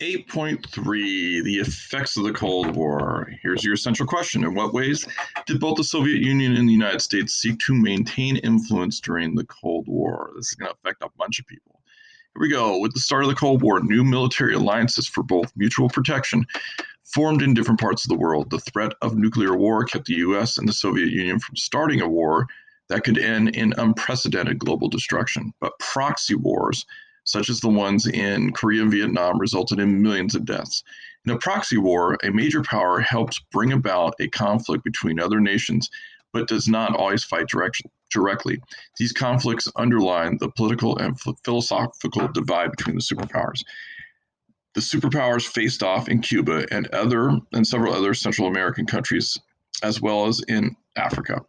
8.3 The effects of the Cold War. Here's your essential question In what ways did both the Soviet Union and the United States seek to maintain influence during the Cold War? This is going to affect a bunch of people. Here we go. With the start of the Cold War, new military alliances for both mutual protection formed in different parts of the world. The threat of nuclear war kept the US and the Soviet Union from starting a war that could end in unprecedented global destruction. But proxy wars, such as the ones in Korea and Vietnam, resulted in millions of deaths. In a proxy war, a major power helps bring about a conflict between other nations, but does not always fight directly. These conflicts underline the political and philosophical divide between the superpowers. The superpowers faced off in Cuba and other and several other Central American countries, as well as in Africa.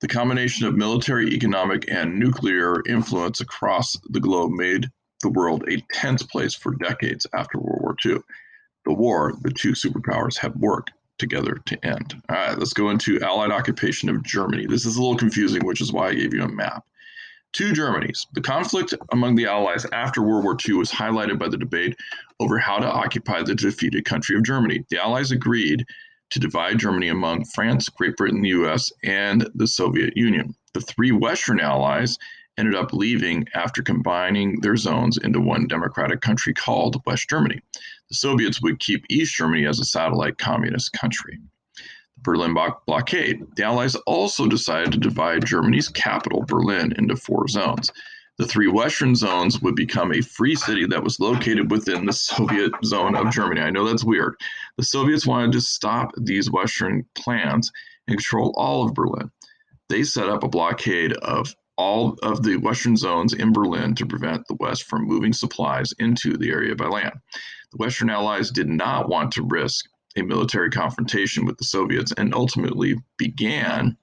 The combination of military, economic, and nuclear influence across the globe made the world a tense place for decades after World War II. The war the two superpowers have worked together to end. All right, let's go into Allied occupation of Germany. This is a little confusing, which is why I gave you a map. Two Germanys. The conflict among the Allies after World War II was highlighted by the debate over how to occupy the defeated country of Germany. The Allies agreed to divide Germany among France, Great Britain, the US, and the Soviet Union. The three Western allies ended up leaving after combining their zones into one democratic country called West Germany. The Soviets would keep East Germany as a satellite communist country. The Berlin blockade. The Allies also decided to divide Germany's capital, Berlin, into four zones. The three Western zones would become a free city that was located within the Soviet zone of Germany. I know that's weird. The Soviets wanted to stop these Western plans and control all of Berlin. They set up a blockade of all of the Western zones in Berlin to prevent the West from moving supplies into the area by land. The Western Allies did not want to risk a military confrontation with the Soviets and ultimately began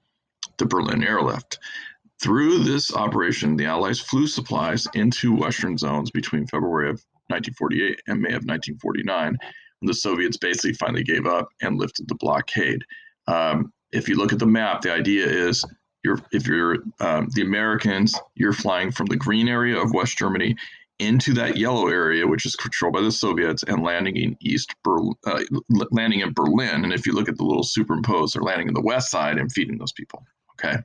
the Berlin airlift. Through this operation, the Allies flew supplies into Western zones between February of 1948 and May of 1949, when the Soviets basically finally gave up and lifted the blockade. Um, if you look at the map, the idea is you're if you're um, the Americans, you're flying from the green area of West Germany into that yellow area, which is controlled by the Soviets, and landing in East Berlin, uh, landing in Berlin. And if you look at the little superimposed, they're landing in the west side and feeding those people. Okay.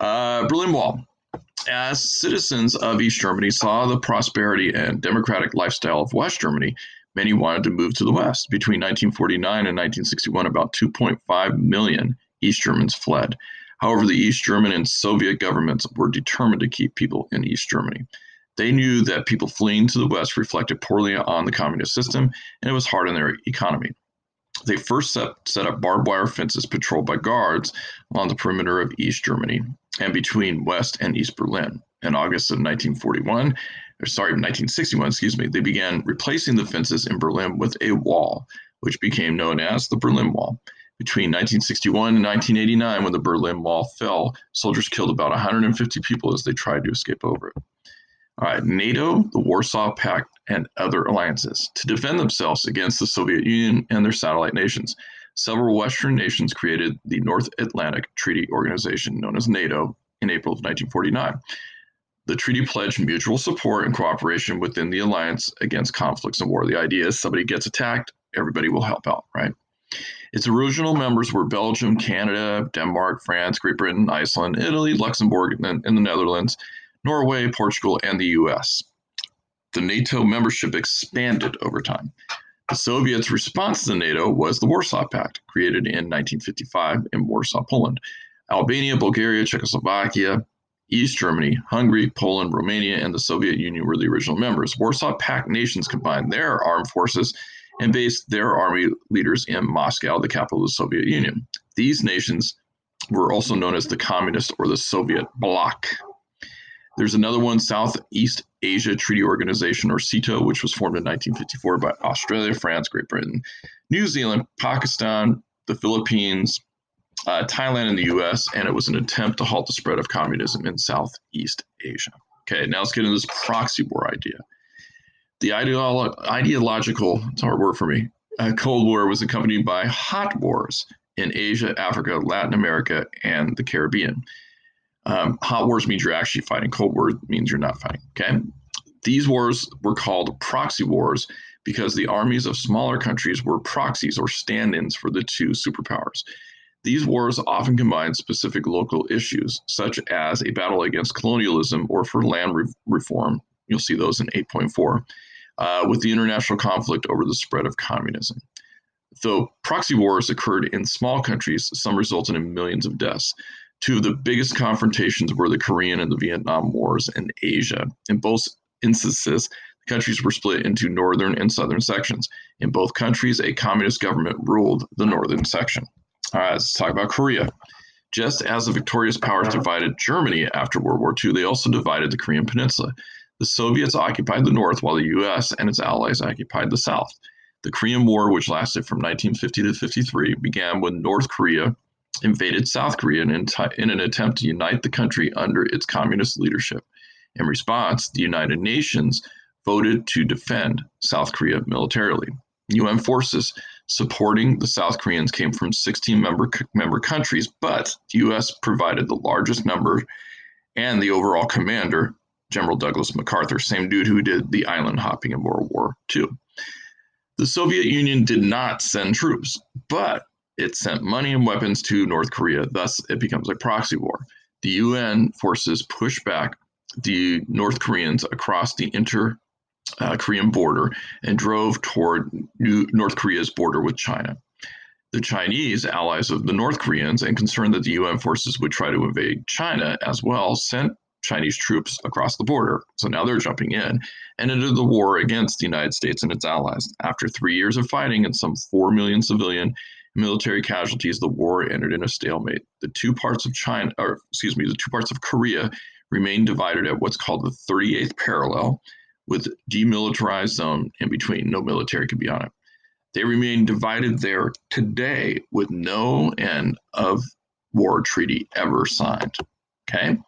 Uh, Berlin Wall. As citizens of East Germany saw the prosperity and democratic lifestyle of West Germany, many wanted to move to the West. Between 1949 and 1961, about 2.5 million East Germans fled. However, the East German and Soviet governments were determined to keep people in East Germany. They knew that people fleeing to the West reflected poorly on the communist system and it was hard on their economy. They first set, set up barbed wire fences patrolled by guards along the perimeter of East Germany and between West and East Berlin. In August of 1941, or sorry, 1961, excuse me, they began replacing the fences in Berlin with a wall, which became known as the Berlin Wall. Between 1961 and 1989, when the Berlin Wall fell, soldiers killed about 150 people as they tried to escape over it. All right, NATO, the Warsaw Pact, and other alliances to defend themselves against the Soviet Union and their satellite nations. Several Western nations created the North Atlantic Treaty Organization, known as NATO, in April of 1949. The treaty pledged mutual support and cooperation within the alliance against conflicts and war. The idea is somebody gets attacked, everybody will help out, right? Its original members were Belgium, Canada, Denmark, France, Great Britain, Iceland, Italy, Luxembourg, and, the Netherlands, Norway, Portugal, and the US. The NATO membership expanded over time. The Soviets' response to NATO was the Warsaw Pact, created in 1955 in Warsaw, Poland. Albania, Bulgaria, Czechoslovakia, East Germany, Hungary, Poland, Romania, and the Soviet Union were the original members. Warsaw Pact nations combined their armed forces and based their army leaders in Moscow, the capital of the Soviet Union. These nations were also known as the Communist or the Soviet Bloc. There's another one, Southeast Asia Treaty Organization, or SEATO, which was formed in 1954 by Australia, France, Great Britain, New Zealand, Pakistan, the Philippines, uh, Thailand, and the US, and it was an attempt to halt the spread of communism in Southeast Asia. Okay, now let's get into this proxy war idea. The ideolo- ideological, it's a hard word for me, uh, Cold War was accompanied by hot wars in Asia, Africa, Latin America, and the Caribbean. Um, hot wars means you're actually fighting. Cold war means you're not fighting. Okay. These wars were called proxy wars because the armies of smaller countries were proxies or stand ins for the two superpowers. These wars often combined specific local issues, such as a battle against colonialism or for land re- reform. You'll see those in 8.4, uh, with the international conflict over the spread of communism. Though proxy wars occurred in small countries, some resulted in millions of deaths. Two of the biggest confrontations were the Korean and the Vietnam Wars in Asia. In both instances, the countries were split into northern and southern sections. In both countries, a communist government ruled the northern section. All right, let's talk about Korea. Just as the victorious powers divided Germany after World War II, they also divided the Korean Peninsula. The Soviets occupied the north while the US and its allies occupied the south. The Korean War, which lasted from 1950 to 53, began when North Korea invaded South Korea in, in an attempt to unite the country under its communist leadership. In response, the United Nations voted to defend South Korea militarily. UN forces supporting the South Koreans came from 16 member, member countries, but the US provided the largest number and the overall commander, General Douglas MacArthur, same dude who did the island hopping in World War II. The Soviet Union did not send troops, but it sent money and weapons to North Korea. Thus, it becomes a proxy war. The UN forces push back the North Koreans across the inter uh, Korean border and drove toward New North Korea's border with China. The Chinese, allies of the North Koreans, and concerned that the UN forces would try to invade China as well, sent Chinese troops across the border. So now they're jumping in and entered the war against the United States and its allies. After three years of fighting and some 4 million civilian military casualties, the war entered in a stalemate. The two parts of China, or excuse me, the two parts of Korea remained divided at what's called the 38th parallel, with demilitarized zone in between. No military could be on it. They remain divided there today with no end of war treaty ever signed. Okay.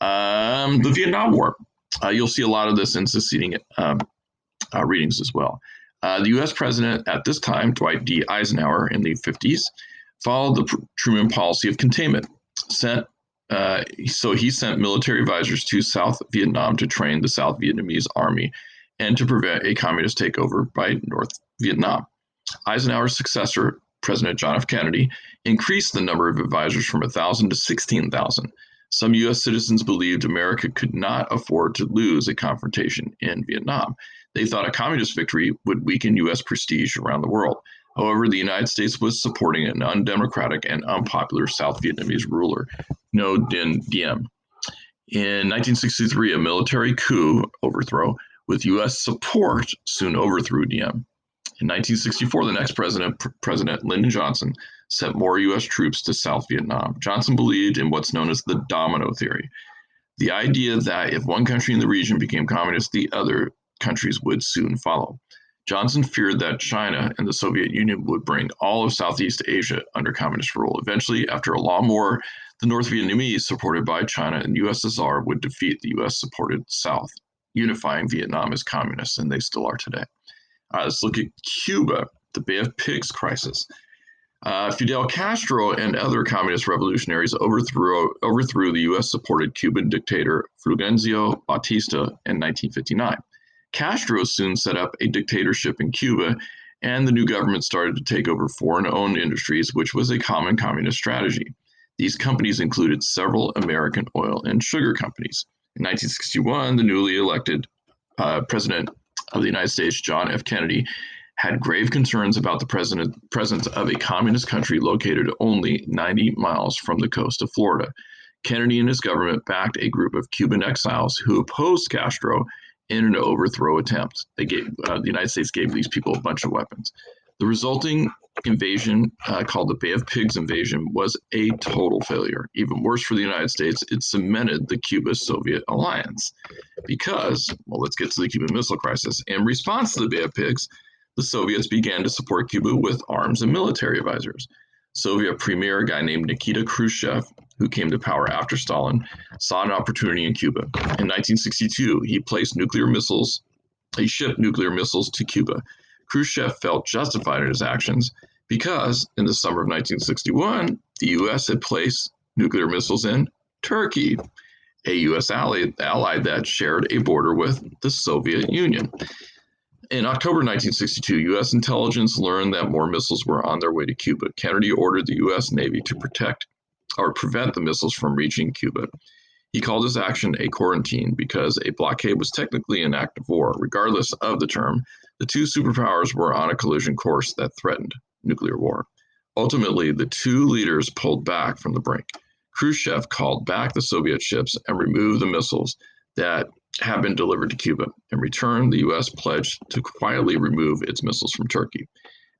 Um, the Vietnam War. Uh, you'll see a lot of this in succeeding um, uh, readings as well. Uh, the US president at this time, Dwight D. Eisenhower, in the 50s, followed the Truman policy of containment, sent uh, so he sent military advisors to South Vietnam to train the South Vietnamese army and to prevent a communist takeover by North Vietnam. Eisenhower's successor, President John F. Kennedy, increased the number of advisors from 1,000 to 16,000. Some U.S. citizens believed America could not afford to lose a confrontation in Vietnam. They thought a communist victory would weaken U.S. prestige around the world. However, the United States was supporting an undemocratic and unpopular South Vietnamese ruler, Ngo Dinh Diem. In 1963, a military coup overthrow with U.S. support soon overthrew Diem. In 1964, the next president, President Lyndon Johnson, sent more U.S. troops to South Vietnam. Johnson believed in what's known as the domino theory the idea that if one country in the region became communist, the other countries would soon follow. Johnson feared that China and the Soviet Union would bring all of Southeast Asia under communist rule. Eventually, after a long war, the North Vietnamese, supported by China and USSR, would defeat the US supported South, unifying Vietnam as communists, and they still are today. Uh, let's look at Cuba, the Bay of Pigs crisis. Uh, Fidel Castro and other communist revolutionaries overthrew, overthrew the US supported Cuban dictator Fulgencio Batista in 1959. Castro soon set up a dictatorship in Cuba, and the new government started to take over foreign owned industries, which was a common communist strategy. These companies included several American oil and sugar companies. In 1961, the newly elected uh, president of the United States, John F. Kennedy, had grave concerns about the president, presence of a communist country located only 90 miles from the coast of Florida. Kennedy and his government backed a group of Cuban exiles who opposed Castro in an overthrow attempt. They gave uh, the United States gave these people a bunch of weapons. The resulting invasion, uh, called the Bay of Pigs invasion, was a total failure. Even worse for the United States, it cemented the Cuba Soviet alliance. Because, well, let's get to the Cuban Missile Crisis. In response to the Bay of Pigs, the Soviets began to support Cuba with arms and military advisors. Soviet premier, a guy named Nikita Khrushchev, who came to power after Stalin, saw an opportunity in Cuba. In 1962, he placed nuclear missiles, he shipped nuclear missiles to Cuba. Khrushchev felt justified in his actions because in the summer of 1961, the US had placed nuclear missiles in Turkey. a U.S. ally, ally that shared a border with the Soviet Union. In October 1962, U.S. intelligence learned that more missiles were on their way to Cuba. Kennedy ordered the U.S. Navy to protect or prevent the missiles from reaching Cuba. He called his action a quarantine because a blockade was technically an act of war. Regardless of the term, the two superpowers were on a collision course that threatened nuclear war. Ultimately, the two leaders pulled back from the brink. Khrushchev called back the Soviet ships and removed the missiles that had been delivered to Cuba. In return, the U.S. pledged to quietly remove its missiles from Turkey.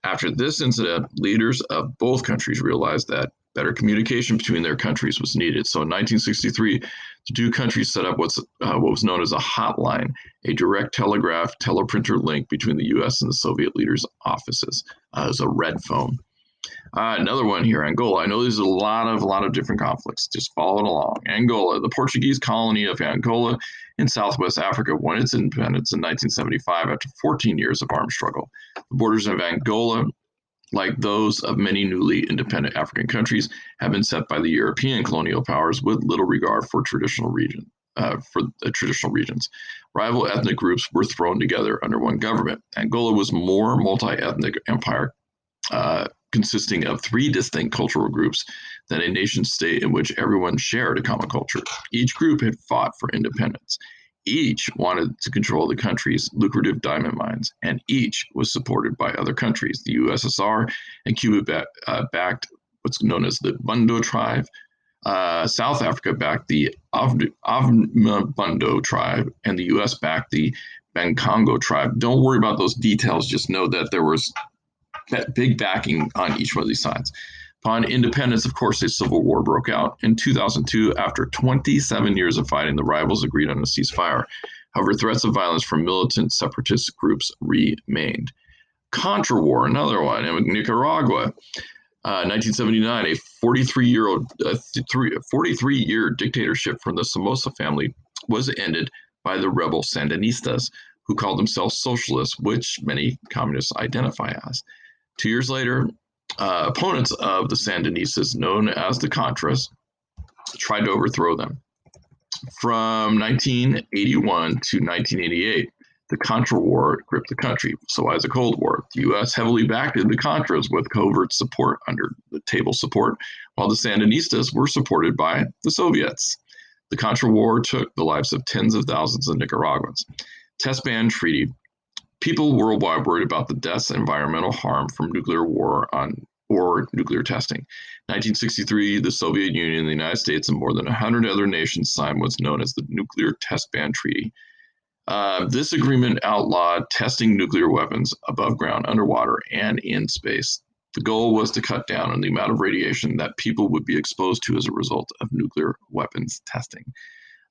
After this incident, leaders of both countries realized that better communication between their countries was needed. So in 1963, the two countries set up what's, uh, what was known as a hotline, a direct telegraph teleprinter link between the U.S. and the Soviet leaders' offices. Uh, was a red phone. Uh, another one here, Angola. I know there's a lot of a lot of different conflicts. Just follow it along. Angola, the Portuguese colony of Angola in Southwest Africa, won its independence in 1975 after 14 years of armed struggle. The borders of Angola, like those of many newly independent African countries, have been set by the European colonial powers with little regard for traditional region. Uh, for the traditional regions. Rival ethnic groups were thrown together under one government. Angola was more multi-ethnic empire uh, consisting of three distinct cultural groups than a nation state in which everyone shared a common culture. Each group had fought for independence. Each wanted to control the country's lucrative diamond mines, and each was supported by other countries. The USSR and Cuba uh, backed what's known as the Mbundu tribe. Uh, South Africa backed the Ovimbundu tribe, and the U.S. backed the Bakongo tribe. Don't worry about those details. Just know that there was that big backing on each one of these sides. Upon independence, of course, a civil war broke out. In 2002, after 27 years of fighting, the rivals agreed on a ceasefire. However, threats of violence from militant separatist groups remained. Contra War, another one in Nicaragua. Uh, 1979, a 43 year old, uh, 43 year dictatorship from the Somoza family was ended by the rebel Sandinistas, who called themselves socialists, which many communists identify as. Two years later, uh, opponents of the Sandinistas, known as the Contras, tried to overthrow them. From 1981 to 1988, the Contra War gripped the country. So, as a Cold War, the U.S. heavily backed the Contras with covert support under the table support, while the Sandinistas were supported by the Soviets. The Contra War took the lives of tens of thousands of Nicaraguans. Test ban treaty People worldwide worried about the deaths and environmental harm from nuclear war on or nuclear testing. 1963, the Soviet Union, the United States, and more than 100 other nations signed what's known as the Nuclear Test Ban Treaty. Uh, this agreement outlawed testing nuclear weapons above ground, underwater, and in space. The goal was to cut down on the amount of radiation that people would be exposed to as a result of nuclear weapons testing.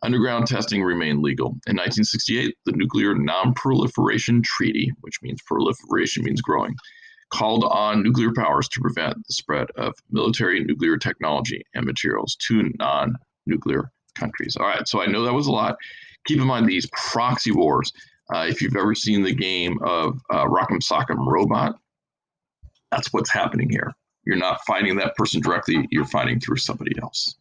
Underground testing remained legal. In 1968, the Nuclear Non-Proliferation Treaty, which means proliferation means growing, called on nuclear powers to prevent the spread of military nuclear technology and materials to non-nuclear countries. All right, so I know that was a lot. Keep in mind these proxy wars. Uh, if you've ever seen the game of uh, Rock'em Sock'em Robot, that's what's happening here. You're not fighting that person directly, you're fighting through somebody else.